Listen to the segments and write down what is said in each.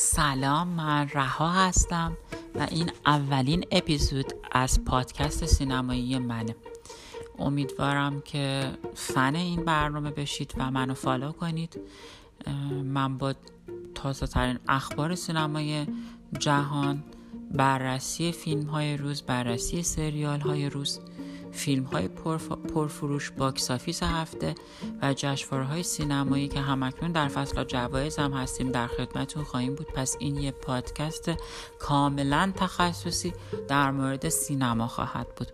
سلام من رها هستم و این اولین اپیزود از پادکست سینمایی منه امیدوارم که فن این برنامه بشید و منو follow کنید. من با تازه ترین اخبار سینمای جهان بررسی فیلم های روز بررسی سریال های روز فیلم های پرفروش box office هفته و های سینمایی که همکنون در فصل جوایز هم هستیم در خدمتون خواهیم بود. پس این یه پادکست کاملا تخصصی در مورد سینما خواهد بود.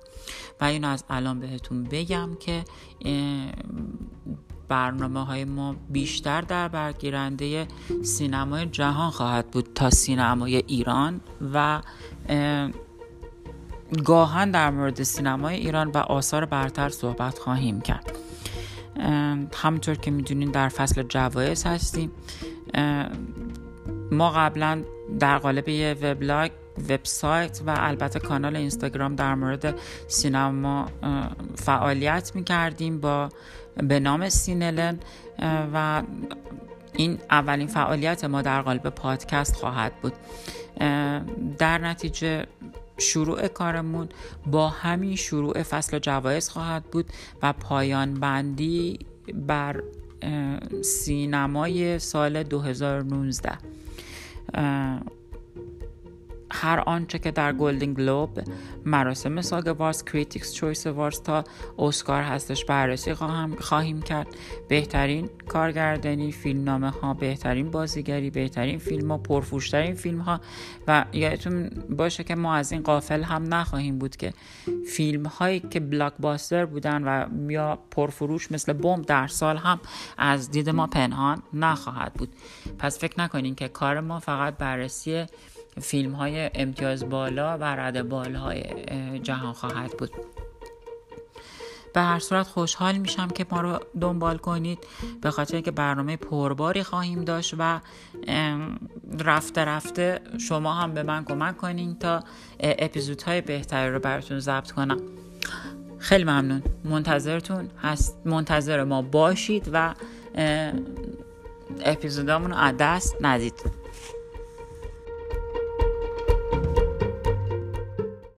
و اینو از الان بهتون بگم که برنامه های ما بیشتر در برگیرنده سینمای جهان خواهد بود تا سینمای ایران و گاهن در مورد سینمای ایران و آثار برتر صحبت خواهیم کرد. همونطور که می‌دونین در فصل جوایز هستیم. ما قبلا در قالب یه وبلاگ وبسایت و البته کانال اینستاگرام در مورد سینما فعالیت می کردیم با به نام سینلن. و این اولین فعالیت ما در قالب پادکست خواهد بود. در نتیجه شروع کارمون با همین شروع فصل جوایز خواهد بود و پایان بندی بر سینمای سال 2019 هر آنچه که در گلدن گلوب مراسم SAG Awards Critics' Choice Awards تا اسکار هستش بررسی خواهیم کرد. بهترین کارگردانی فیلمنامه ها بهترین بازیگری بهترین فیلم ها پرفروشترین فیلم ها. و یادتون باشه که ما از این غافل هم نخواهیم بود که فیلم هایی که بلاک باستر بودن و یا پرفروش مثل بمب در سال هم از دید ما پنهان نخواهد بود. پس فکر نکنین که کار ما فقط بررسی فیلم های امتیاز بالا و رد های جهان خواهد بود. به هر صورت خوشحال میشم که ما رو دنبال کنید. به خاطر که برنامه پرباری خواهیم داشت و رفته رفته شما هم به من کمک کنین تا اپیزودهای بهتری رو براتون ضبط کنم. خیلی ممنون. منتظرتون هست منتظر ما باشید و اپیزودامون رو از دست ندید.